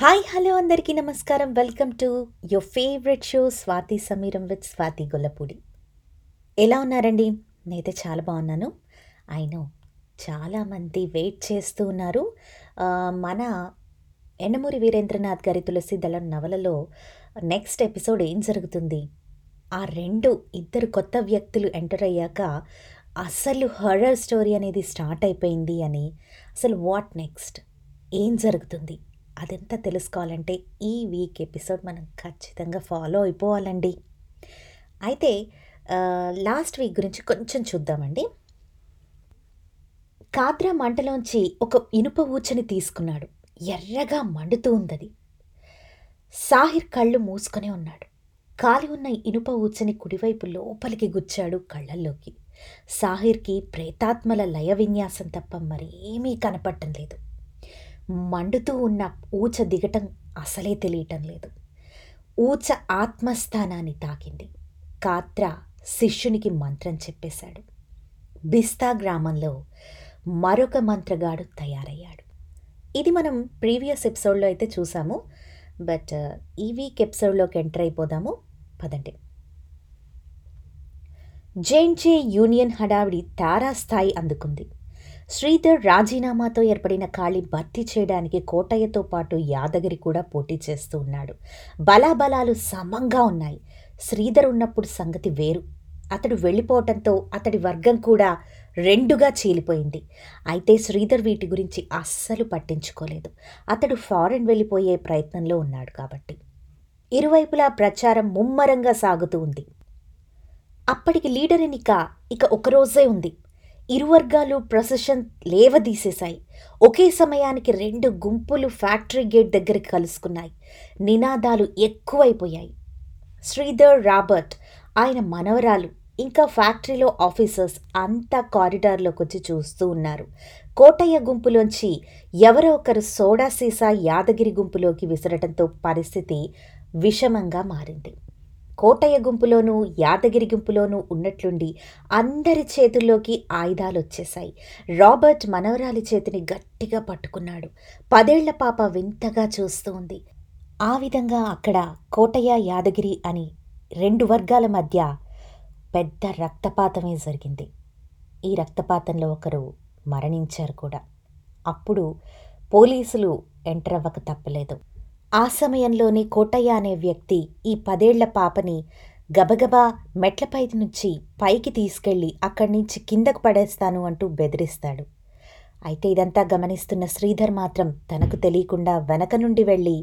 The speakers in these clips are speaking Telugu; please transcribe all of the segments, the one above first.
హాయ్ హలో అందరికీ నమస్కారం. Welcome to your favourite show Swathi Sameeram with Swathi Gollapudi. ఎలా ఉన్నారండి? నేనైతే చాలా బాగున్నాను. అయినో చాలామంది వెయిట్ చేస్తూ ఉన్నారు. మన ఎండమూరి వీరేంద్రనాథ్ గారి తులసి దళం నవలలో నెక్స్ట్ ఎపిసోడ్ ఏం జరుగుతుంది? ఆ రెండు ఇద్దరు కొత్త వ్యక్తులు ఎంటర్ అయ్యాక అసలు హర్రర్ స్టోరీ అనేది స్టార్ట్ అయిపోయింది అని. అసలు వాట్ నెక్స్ట్ ఏం జరుగుతుంది? అదంతా తెలుసుకోవాలంటే ఈ వీక్ ఎపిసోడ్ మనం ఖచ్చితంగా ఫాలో అయిపోవాలండి. అయితే లాస్ట్ వీక్ గురించి కొంచెం చూద్దామండి. కాద్రా మంటలోంచి ఒక ఇనుప ఊచని తీసుకున్నాడు. ఎర్రగా మండుతూ ఉందది. సాహిర్ కళ్ళు మూసుకొని ఉన్నాడు. కాలి ఉన్న ఇనుప ఊచని కుడివైపు లోపలికి గుచ్చాడు కళ్ళల్లోకి. సాహిర్కి ప్రేతాత్మల లయ విన్యాసం తప్ప మరేమీ కనపడటం లేదు. మండుతూ ఉన్న ఊచ దిగటం అసలే తెలియటం లేదు. ఊచ ఆత్మస్థానాన్ని తాకింది. కాత్ర శిష్యునికి మంత్రం చెప్పేశాడు. బిస్తా గ్రామంలో మరొక మంత్రగాడు తయారయ్యాడు. ఇది మనం ప్రీవియస్ ఎపిసోడ్లో అయితే చూసాము. బట్ ఈ వీక్ ఎపిసోడ్లోకి ఎంటర్ అయిపోదాము. పదండి. జేఎన్జే యూనియన్ హడావిడి తారాస్థాయి అందుకుంది. శ్రీధర్ రాజీనామాతో ఏర్పడిన ఖాళీ భర్తీ చేయడానికి కోటయ్యతో పాటు యాదగిరి కూడా పోటీ చేస్తూ ఉన్నాడు. బలాబలాలు సమంగా ఉన్నాయి. శ్రీధర్ ఉన్నప్పుడు సంగతి వేరు. అతడు వెళ్ళిపోవటంతో అతడి వర్గం కూడా రెండుగా చీలిపోయింది. అయితే శ్రీధర్ వీటి గురించి అస్సలు పట్టించుకోలేదు. అతడు ఫారెన్ వెళ్ళిపోయే ప్రయత్నంలో ఉన్నాడు కాబట్టి. ఇరువైపులా ప్రచారం ముమ్మరంగా సాగుతూ ఉంది. అప్పటికి లీడర్ ఎన్నిక ఇక ఒకరోజే ఉంది. ఇరు వర్గాలు ప్రొసెషన్ లేవదీసేశాయి. ఒకే సమయానికి రెండు గుంపులు ఫ్యాక్టరీ గేట్ దగ్గరికి కలుసుకున్నాయి. నినాదాలు ఎక్కువైపోయాయి. శ్రీధర్ రాబర్ట్ ఆయన మనవరాలు ఇంకా ఫ్యాక్టరీలో ఆఫీసర్స్ అంతా కారిడార్లోకి వచ్చి చూస్తూ ఉన్నారు. కోటయ్య గుంపులోంచి ఎవరో ఒకరు సోడా సీసా యాదగిరి గుంపులోకి విసరటంతో పరిస్థితి విషమంగా మారింది. కోటయ్య గుంపులోనూ యాదగిరి గుంపులోనూ ఉన్నట్లుండి అందరి చేతుల్లోకి ఆయుధాలు వచ్చేశాయి రాబర్ట్ మనవరాలి చేతిని గట్టిగా పట్టుకున్నాడు. పదేళ్ళ పాప వింతగా చూస్తూ ఉంది. ఆ విధంగా అక్కడ కోటయ్య యాదగిరి అని రెండు వర్గాల మధ్య పెద్ద రక్తపాతమే జరిగింది. ఈ రక్తపాతంలో ఒకరు మరణించారు కూడా. అప్పుడు పోలీసులు ఎంటర్ అవ్వక తప్పలేదు. ఆ సమయంలోనే కోటయ్య అనే వ్యక్తి ఈ పదేళ్ళ పాపని గబగబా మెట్లపై నుంచి పైకి తీసుకెళ్ళి అక్కడి నుంచి కిందకు పడేస్తాను అంటూ బెదిరిస్తాడు. అయితే ఇదంతా గమనిస్తున్న శ్రీధర్ మాత్రం తనకు తెలియకుండా వెనక నుండి వెళ్ళి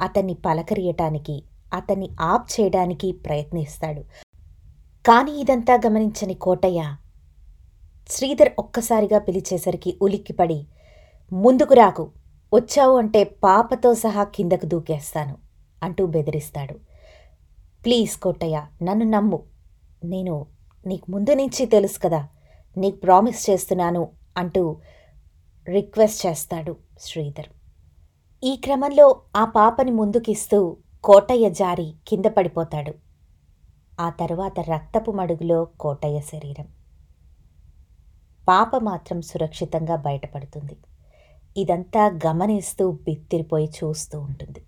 అతన్ని పలకరియటానికి అతన్ని ఆప్ చేయడానికి ప్రయత్నిస్తాడు. కానీ ఇదంతా గమనించని కోటయ్య శ్రీధర్ ఒక్కసారిగా పిలిచేసరికి ఉలిక్కిపడి ముందుకు రాకు వచ్చావు అంటే పాపతో సహా కిందకు దూకేస్తాను అంటూ బెదిరిస్తాడు. ప్లీజ్ కోటయ్య నన్ను నమ్ము. నేను నీకు ముందు నుంచి తెలుసు కదా నీకు ప్రామిస్ చేస్తున్నాను అంటూ రిక్వెస్ట్ చేస్తాడు శ్రీధర్. ఈ క్రమంలో ఆ పాపని ముందుకిస్తూ కోటయ్య జారి కింద పడిపోతాడు. ఆ తర్వాత రక్తపు మడుగులో కోటయ్య శరీరం. పాప మాత్రం సురక్షితంగా బయటపడుతుంది. ఇదంతా గమనిస్తూ బిత్తిరిపోయి చూస్తూ ఉంటుంది.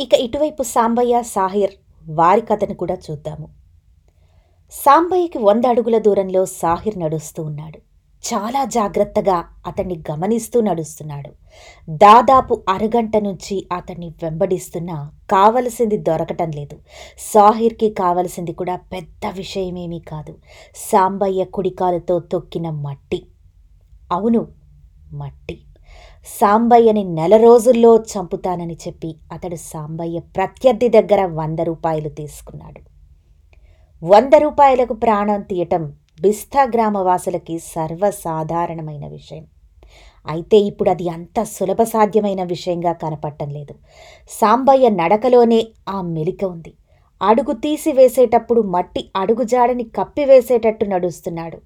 ఇక ఇటువైపు సాంబయ్య సాహిర్ వారి కథను కూడా చూద్దాము. సాంబయ్యకి వంద అడుగుల దూరంలో సాహిర్ నడుస్తూ ఉన్నాడు. చాలా జాగ్రత్తగా అతన్ని గమనిస్తూ నడుస్తున్నాడు. దాదాపు అరగంట నుంచి అతన్ని వెంబడిస్తున్నా కావలసింది దొరకటం లేదు. సాహిర్కి కావలసింది కూడా పెద్ద విషయమేమీ కాదు. సాంబయ్య కుడికాలతో తొక్కిన మట్టి. అవును మట్టి. సాంబయ్యని నెల రోజుల్లో చంపుతానని చెప్పి అతడు సాంబయ్య ప్రత్యర్థి దగ్గర వంద రూపాయలు తీసుకున్నాడు. వంద రూపాయలకు ప్రాణం తీయటం బిస్తా గ్రామవాసులకి సర్వసాధారణమైన విషయం. అయితే ఇప్పుడు అది అంత సులభ సాధ్యమైన విషయంగా కనపడటం లేదు. సాంబయ్య నడకలోనే ఆ మెలిక ఉంది. అడుగు తీసి వేసేటప్పుడు మట్టి అడుగుజాడని కప్పివేసేటట్టు నడుస్తున్నాడు.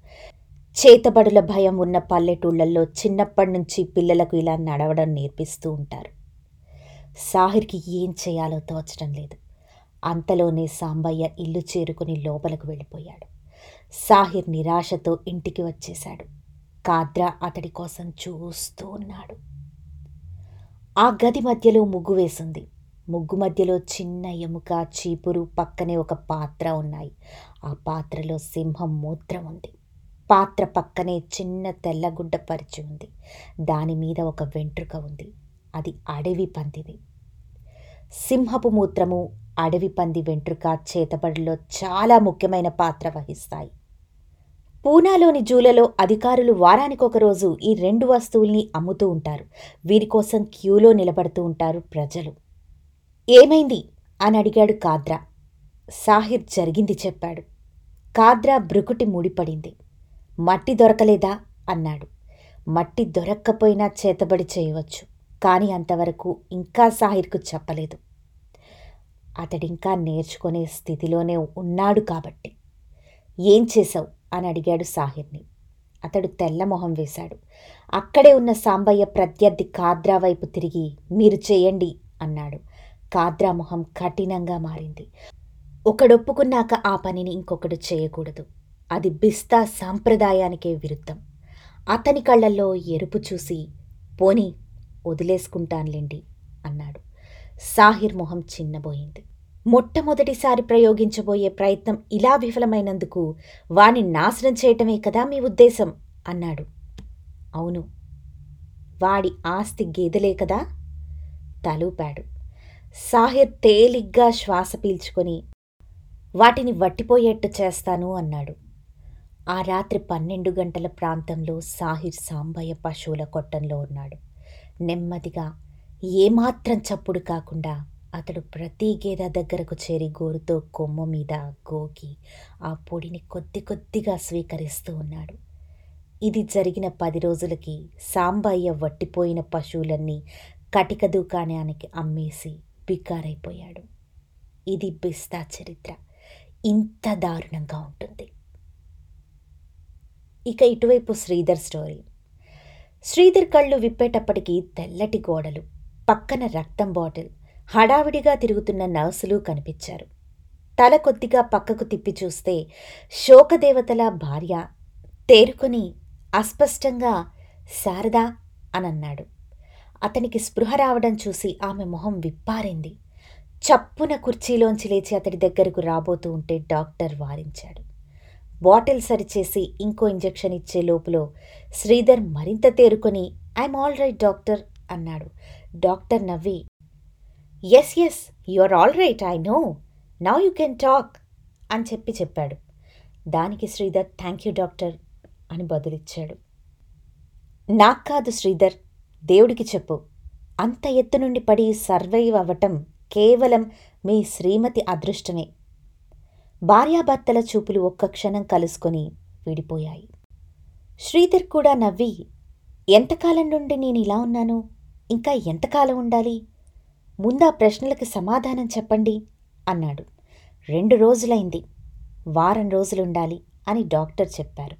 చేతబడుల భయం ఉన్న పల్లెటూళ్ళల్లో చిన్నప్పటి నుంచి పిల్లలకు ఇలా నడవడం నేర్పిస్తూ ఉంటారు. సాహిర్కి ఏం చేయాలో తోచడం లేదు. అంతలోనే సాంబయ్య ఇల్లు చేరుకుని లోపలకు వెళ్ళిపోయాడు. సాహిర్ నిరాశతో ఇంటికి వచ్చేశాడు. కాద్రా అతడి కోసం చూస్తూ ఉన్నాడు. ఆ గది మధ్యలో ముగ్గు వేసింది. ముగ్గు మధ్యలో చిన్న ఎముక చీపురు పక్కనే ఒక పాత్ర ఉన్నాయి. ఆ పాత్రలో సింహం మూత్రం ఉంది. పాత్ర పక్కనే చిన్న తెల్లగుడ్డ పరిచి ఉంది. దాని మీద ఒక వెంట్రుక ఉంది. అది అడవి పందిది. సింహపు మూత్రము అడవి పంది వెంట్రుక చేతబడిలో చాలా ముఖ్యమైన పాత్ర వహిస్తాయి. పూనాలోని జూలలో అధికారులు వారానికొకరోజు ఈ రెండు వస్తువుల్ని అమ్ముతూ ఉంటారు. వీరి కోసం క్యూలో నిలబడుతూ ఉంటారు ప్రజలు. ఏమైంది? అని అడిగాడు కాద్రా. సాహిర్ జరిగింది చెప్పాడు. కాద్రా బ్రుకుటి ముడిపడింది. మట్టి దొరకలేదా? అన్నాడు. మట్టి దొరక్కపోయినా చేతబడి చేయవచ్చు కానీ అంతవరకు ఇంకా సాహిర్కు చెప్పలేదు. అతడింకా నేర్చుకునే స్థితిలోనే ఉన్నాడు కాబట్టి. ఏం చేశావు? అని అడిగాడు సాహిర్ని. అతడు తెల్లమొహం వేశాడు. అక్కడే ఉన్న సాంబయ్య ప్రత్యర్థి కాద్రా వైపు తిరిగి మీరు చేయండి అన్నాడు. కాద్రా మొహం కఠినంగా మారింది. ఒకడొప్పుకున్నాక ఆ పనిని ఇంకొకడు చేయకూడదు. అది బిస్తా సాంప్రదాయానికే విరుద్ధం. అతని కళ్ళల్లో ఎరుపు చూసి పోని వదిలేసుకుంటానులేండి అన్నాడు. సాహిర్ మొహం చిన్నబోయింది. మొట్టమొదటిసారి ప్రయోగించబోయే ప్రయత్నం ఇలా విఫలమైనందుకు వాణ్ణి నాశనం చేయటమే కదా మీ ఉద్దేశం? అన్నాడు. అవును. వాడి ఆస్తి గేదెలే కదా? తలూపాడు. సాహిర్ తేలిగ్గా శ్వాస పీల్చుకొని వాటిని వట్టిపోయేట్టు చేస్తాను అన్నాడు. ఆ రాత్రి పన్నెండు గంటల ప్రాంతంలో సాహిర్ సాంబయ్య పశువుల కొట్టంలో ఉన్నాడు. నెమ్మదిగా ఏమాత్రం చప్పుడు కాకుండా అతడు ప్రతి గేదె దగ్గరకు చేరి గోరుతో కొమ్ము మీద గోకి ఆ పొడిని కొద్ది కొద్దిగా స్వీకరిస్తూ ఉన్నాడు. ఇది జరిగిన పది రోజులకి సాంబయ్య వట్టిపోయిన పశువులన్నీ కటిక దుకాణానికి అమ్మేసి బిక్కారైపోయాడు ఇది బిస్తా చరిత్ర. ఇంత దారుణంగా ఉంటుంది. ఇక ఇటువైపు శ్రీధర్ స్టోరీ. శ్రీధర్ కళ్ళు విప్పేటప్పటికీ తెల్లటి గోడలు పక్కన రక్తం బాటిల్ హడావిడిగా తిరుగుతున్న నర్సులు కనిపించారు. తల కొద్దిగా పక్కకు తిప్పి చూస్తే శోకదేవతల భార్య తేరుకొని అస్పష్టంగా శారదా అనన్నాడు. అతనికి స్పృహ రావడం చూసి ఆమె మొహం విప్పారింది. చప్పున కుర్చీలోంచి లేచి అతడి దగ్గరకు రాబోతూ ఉంటే డాక్టర్ వారించాడు. బాటిల్ సరిచేసి ఇంకో ఇంజెక్షన్ ఇచ్చే లోపులో శ్రీధర్ మరింత తేరుకొని ఐఎమ్ ఆల్ రైట్ డాక్టర్ అన్నాడు. డాక్టర్ నవ్వి yes yes are all right I know now you can talk అని చెప్పి చెప్పాడు. దానికి శ్రీధర్ థ్యాంక్ యూ డాక్టర్ అని బదులిచ్చాడు. నాకు కాదు శ్రీధర్ దేవుడికి చెప్పు. అంత ఎత్తు నుండి పడి సర్వైవ్ అవ్వటం కేవలం మీ శ్రీమతి అదృష్టమే. భార్యాభర్తల చూపులు ఒక్క క్షణం కలుసుకొని విడిపోయాయి. శ్రీధర్ కూడా నవ్వి ఎంతకాలం నుండి నేను ఇలా ఉన్నాను? ఇంకా ఎంతకాలం ఉండాలి? ముందా ప్రశ్నలకు సమాధానం చెప్పండి అన్నాడు. రెండు రోజులైంది. వారం రోజులుండాలి అని డాక్టర్ చెప్పారు.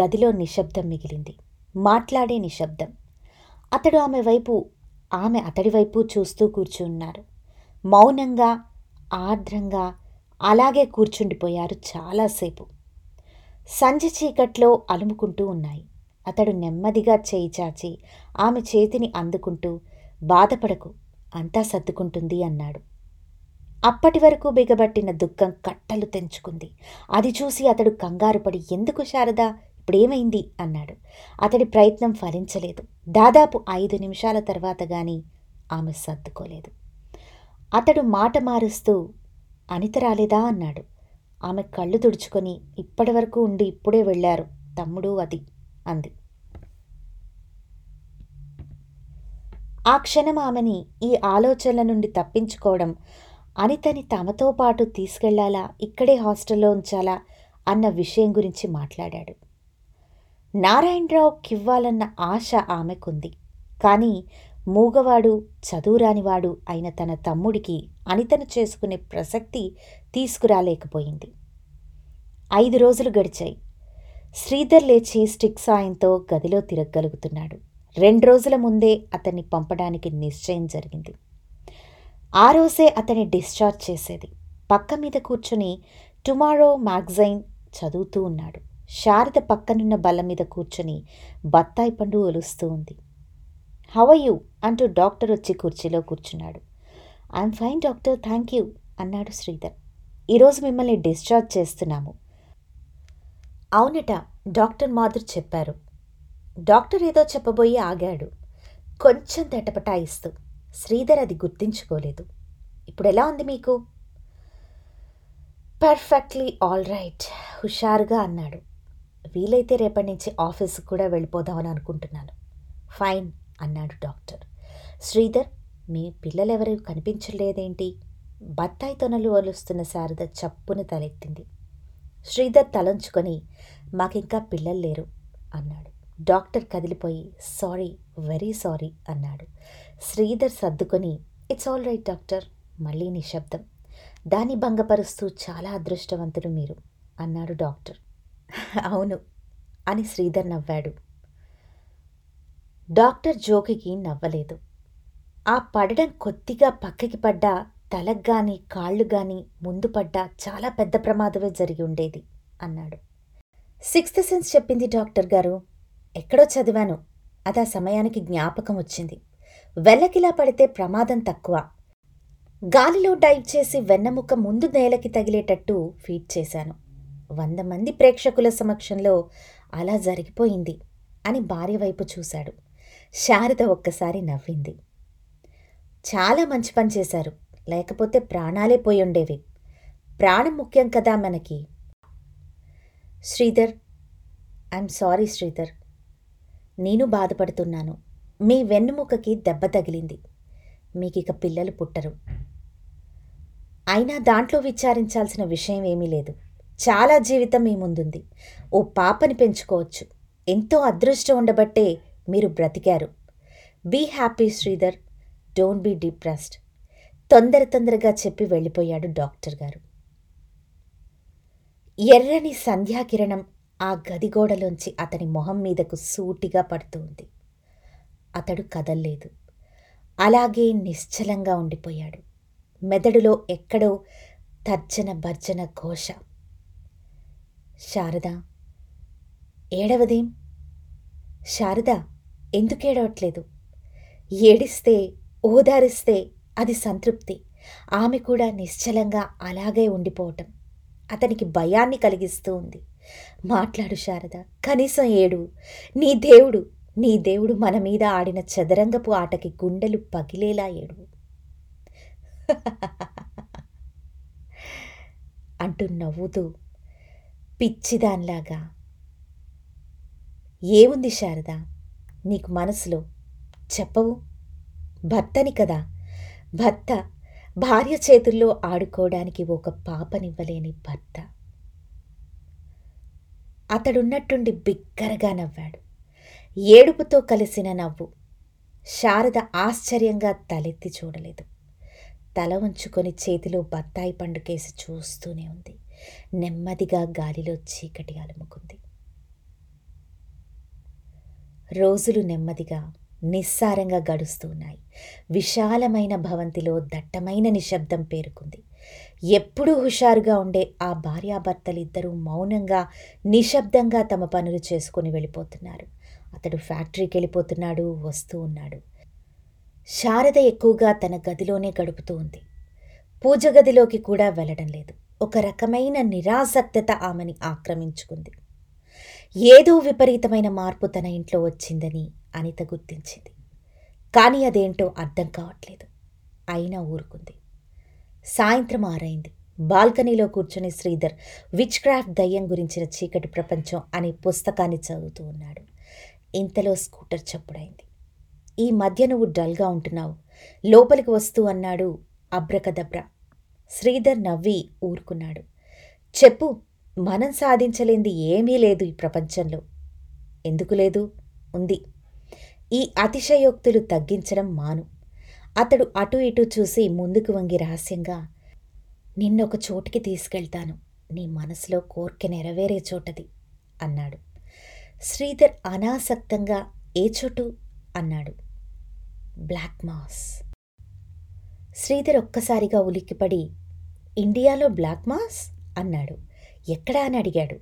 గదిలో నిశ్శబ్దం మిగిలింది. మాట్లాడే నిశ్శబ్దం. అతడు ఆమె వైపు ఆమె అతడి వైపు చూస్తూ కూర్చున్నారు. మౌనంగా ఆర్ద్రంగా అలాగే కూర్చుండిపోయారు చాలాసేపు. సంజ చీకట్లో అలుముకుంటూ ఉన్నాయి. అతడు నెమ్మదిగా చేయి చాచి ఆమె చేతిని అందుకుంటూ బాధపడకు అంతా సర్దుకుంటుంది అన్నాడు. అప్పటి వరకు బిగబట్టిన దుఃఖం కట్టలు తెంచుకుంది. అది చూసి అతడు కంగారుపడి ఎందుకు శారదా ఇప్పుడేమైంది? అన్నాడు. అతడి ప్రయత్నం ఫలించలేదు. దాదాపు ఐదు నిమిషాల తర్వాత గాని ఆమె సర్దుకోలేదు. అతడు మాట మారుస్తూ అనిత రాలేదా అన్నాడు. ఆమె కళ్ళు తుడుచుకొని ఇప్పటి వరకు ఉండి ఇప్పుడే వెళ్ళారు తమ్ముడు అది అంది. ఆ క్షణం ఆమెని ఈ ఆలోచనల నుండి తప్పించుకోవడం అనితని తమతో పాటు తీసుకెళ్ళాలా ఇక్కడే హాస్టల్లో ఉంచాలా అన్న విషయం గురించి మాట్లాడాడు. నారాయణరావుకివ్వాలన్న ఆశ ఆమెకుంది. కానీ మూగవాడు చదువురానివాడు అయిన తన తమ్ముడికి అనితను చేసుకునే ప్రసక్తి తీసుకురాలేకపోయింది. ఐదు రోజులు గడిచాయి. శ్రీధర్ లేచి స్టిక్ సాయంతో గదిలో తిరగగలుగుతున్నాడు. రెండు రోజుల ముందే అతన్ని పంపడానికి నిశ్చయం జరిగింది. ఆ రోజే అతన్ని డిశ్చార్జ్ చేసేది. పక్క మీద కూర్చుని టుమారో మ్యాగజైన్ చదువుతూ ఉన్నాడు. శారద పక్కనున్న బల్ల మీద కూర్చుని బత్తాయి పండు ఒలుస్తూ ఉంది. హౌ యూ అంటూ డాక్టర్ వచ్చి కుర్చీలో కూర్చున్నాడు. I'm fine doctor. Thank you అన్నాడు శ్రీధర్. ఈరోజు మిమ్మల్ని డిశ్చార్జ్ చేస్తున్నాము. అవునట డాక్టర్ మాధుర్ చెప్పారు. డాక్టర్ ఏదో చెప్పబోయి ఆగాడు. కొంచెం తటపటాయిస్తూ. శ్రీధర్ అది గుర్తించుకోలేదు. ఇప్పుడు ఎలా ఉంది మీకు? పర్ఫెక్ట్లీ ఆల్ రైట్ హుషారుగా అన్నాడు. వీలైతే రేపటి నుంచి ఆఫీస్కి కూడా వెళ్ళిపోదామని అనుకుంటున్నాను. ఫైన్ అన్నాడు డాక్టర్. శ్రీధర్ మీ పిల్లలెవరూ కనిపించలేదేంటి? బత్తాయి తొనలు ఒలుస్తున్న శారద చప్పున తలెత్తింది. శ్రీధర్ తలంచుకొని మాకింకా పిల్లలు లేరు అన్నాడు. డాక్టర్ కదిలిపోయి సారీ వెరీ సారీ అన్నాడు. శ్రీధర్ సర్దుకొని ఇట్స్ ఆల్ రైట్ డాక్టర్ మళ్ళీ నిశ్శబ్దం దాన్ని భంగపరుస్తూ చాలా అదృష్టవంతులు మీరు అన్నాడు డాక్టర్. అవును అని శ్రీధర్ నవ్వాడు. డాక్టర్ జోకికి నవ్వలేదు. ఆ పడడం కొద్దిగా పక్కకి పడ్డా తలకు గాని కాళ్ళు ముందు పడ్డా చాలా పెద్ద ప్రమాదమే జరిగి ఉండేది అన్నాడు. సిక్స్త్ సెన్స్ చెప్పింది డాక్టర్ గారు ఎక్కడో చదివాను. అది ఆ సమయానికి జ్ఞాపకం వచ్చింది. వెల్లకిలా పడితే ప్రమాదం తక్కువ. గాలిలో డైవ్ చేసి వెన్నముక్క ముందు నేలకి తగిలేటట్టు ఫీట్ చేశాను. వంద మంది ప్రేక్షకుల సమక్షంలో అలా జరిగిపోయింది అని భార్య వైపు చూశాడు. శారద ఒక్కసారి నవ్వింది. చాలా మంచి పని చేశారు. లేకపోతే ప్రాణాలే పోయి ఉండేవి ప్రాణం ముఖ్యం కదా మనకి. Sridhar I'm sorry Sridhar. నేను బాధపడుతున్నాను. మీ వెన్నుముకకి దెబ్బ తగిలింది. మీకిక పిల్లలు పుట్టరు. అయినా దాంట్లో విచారించాల్సిన విషయం ఏమీ లేదు. చాలా జీవితం మీ ముందుంది. ఓ పాపని పెంచుకోవచ్చు. ఎంతో అదృష్టం ఉండబట్టే మీరు బ్రతికారు. Be happy Sridhar. Don't be depressed. తొందర తొందరగా చెప్పి వెళ్ళిపోయాడు డాక్టర్ గారు. ఎర్రని సంధ్యాకిరణం ఆ గదిగోడలోంచి అతని మొహం మీదకు సూటిగా పడుతుంది. అతడు కదల్లేదు. అలాగే నిశ్చలంగా ఉండిపోయాడు. మెదడులో ఎక్కడో తర్జన భర్జన ఘోష. శారద ఏడవదేం? శారద ఎందుకేడవట్లేదు ఏడిస్తే ఓదారిస్తే అది సంతృప్తి. ఆమె కూడా నిశ్చలంగా అలాగే ఉండిపోవటం. అతనికి భయాన్ని కలిగిస్తూ ఉంది. మాట్లాడు శారద కనీసం ఏడు. నీ దేవుడు నీ దేవుడు మన మీద ఆడిన చదరంగపు ఆటకి గుండెలు పగిలేలా ఏడు. అంటూ నవ్వుతూ పిచ్చిదాన్లాగా ఏముంది శారద? నీకు మనసులో చెప్పవు? భర్తని కదా. భర్త భార్య చేతుల్లో ఆడుకోవడానికి ఒక పాపనివ్వలేని భర్త. అతడున్నట్టుండి బిగ్గరగా నవ్వాడు. ఏడుపుతో కలిసిన నవ్వు శారద ఆశ్చర్యంగా తలెత్తి చూడలేదు. తల ఉంచుకొని చేతిలో బత్తాయి పండుకేసి చూస్తూనే ఉంది. నెమ్మదిగా గాలిలో చీకటి అలుముకుంది. రోజులు నెమ్మదిగా నిస్సారంగా గడుస్తూ ఉన్నాయి విశాలమైన భవంతిలో దట్టమైన నిశ్శబ్దం పేరుకుంది. ఎప్పుడూ హుషారుగా ఉండే ఆ భార్యాభర్తలిద్దరూ మౌనంగా నిశ్శబ్దంగా తమ పనులు చేసుకుని వెళ్ళిపోతున్నారు. అతడు ఫ్యాక్టరీకి వెళ్ళిపోతున్నాడు వస్తూ ఉన్నాడు. శారద ఎక్కువగా తన గదిలోనే గడుపుతూ ఉంది. పూజ గదిలోకి కూడా వెళ్ళడం లేదు. ఒక రకమైన నిరాసక్తత ఆమెని ఆక్రమించుకుంది. ఏదో విపరీతమైన మార్పు తన ఇంట్లో వచ్చిందని అనిత గుర్తించింది. కానీ అదేంటో అర్థం కావట్లేదు. అయినా ఊరుకుంది. సాయంత్రం ఆరైంది. బాల్కనీలో కూర్చుని శ్రీధర్ విచ్ క్రాఫ్ట్ దయ్యం గురించిన చీకటి ప్రపంచం అనే పుస్తకాన్ని చదువుతూ ఉన్నాడు. ఇంతలో స్కూటర్ చప్పుడైంది. ఈ మధ్య నువ్వు డల్గా ఉంటున్నావు. లోపలికి వస్తూ అన్నాడు అబ్రకదబ్ర. శ్రీధర్ నవ్వి ఊరుకున్నాడు. చెప్పు మనం సాధించలేంది ఏమీ లేదు ఈ ప్రపంచంలో. ఎందుకు లేదు? ఉంది. ఈ అతిశయోక్తులు తగ్గించడం మాను. అతడు అటు ఇటు చూసి ముందుకు వంగి రహస్యంగా నిన్నొక చోటుకి తీసుకెళ్తాను. నీ మనసులో కోర్కె నెరవేరే చోటది అన్నాడు. శ్రీధర్ అనాసక్తంగా ఏ చోటు? అన్నాడు. Black mass. శ్రీధర్ ఒక్కసారిగా ఉలిక్కిపడి ఇండియాలో బ్లాక్ మాస్? అన్నాడు. ఎక్కడా అని అడిగాడు.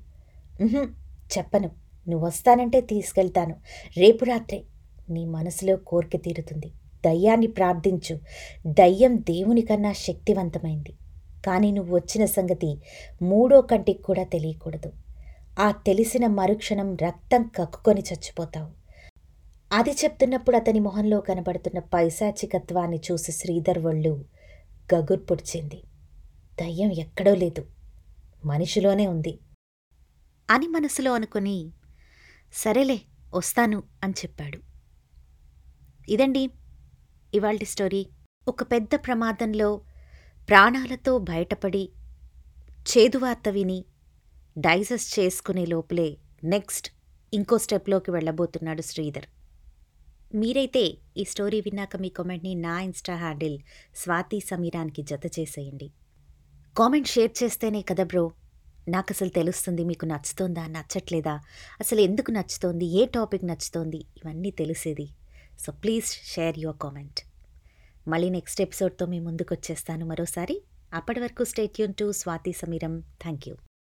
చెప్పను. నువ్వు వస్తానంటే తీసుకెళ్తాను. రేపు రాత్రే నీ మనసులో కోరిక తీరుతుంది. దయ్యాన్ని ప్రార్థించు. దయ్యం దేవుని కన్నా శక్తివంతమైంది. కానీ నువ్వు వచ్చిన సంగతి మూడో కంటికి కూడా తెలియకూడదు. ఆ తెలిసిన మరుక్షణం రక్తం కక్కుకొని చచ్చిపోతావు. అది చెప్తున్నప్పుడు అతని మొహంలో కనబడుతున్న పైశాచికత్వాన్ని చూసి శ్రీధర్ ఒళ్ళు గగుర్పొడిచింది. దయ్యం ఎక్కడో లేదు. మనిషిలోనే ఉంది. అని మనసులో అనుకుని సరేలే వస్తాను అని చెప్పాడు. ఇదండి ఇవాల్టి స్టోరీ. ఒక పెద్ద ప్రమాదంలో ప్రాణాలతో బయటపడి చేదువార్త విని డైజెస్ట్ చేసుకునే లోపలే నెక్స్ట్ ఇంకో స్టెప్లోకి వెళ్ళబోతున్నాడు శ్రీధర్. మీరైతే ఈ స్టోరీ విన్నాక మీ కామెంట్ని నా ఇన్స్టా హ్యాండిల్ స్వాతి సమీరానికి జత చేసేయండి. కామెంట్ షేర్ చేస్తేనే కదా బ్రో. నాకు అసలు తెలుస్తుంది మీకు నచ్చుతోందా నచ్చట్లేదా అసలు ఎందుకు నచ్చుతోంది ఏ టాపిక్ నచ్చుతోంది ఇవన్నీ తెలిసేది. So please share your comment. మళ్ళీ నెక్స్ట్ ఎపిసోడ్తో మీ ముందుకు వచ్చేస్తాను మరోసారి. అప్పటి వరకు stay tuned to Swathi Sameeram. Thank you.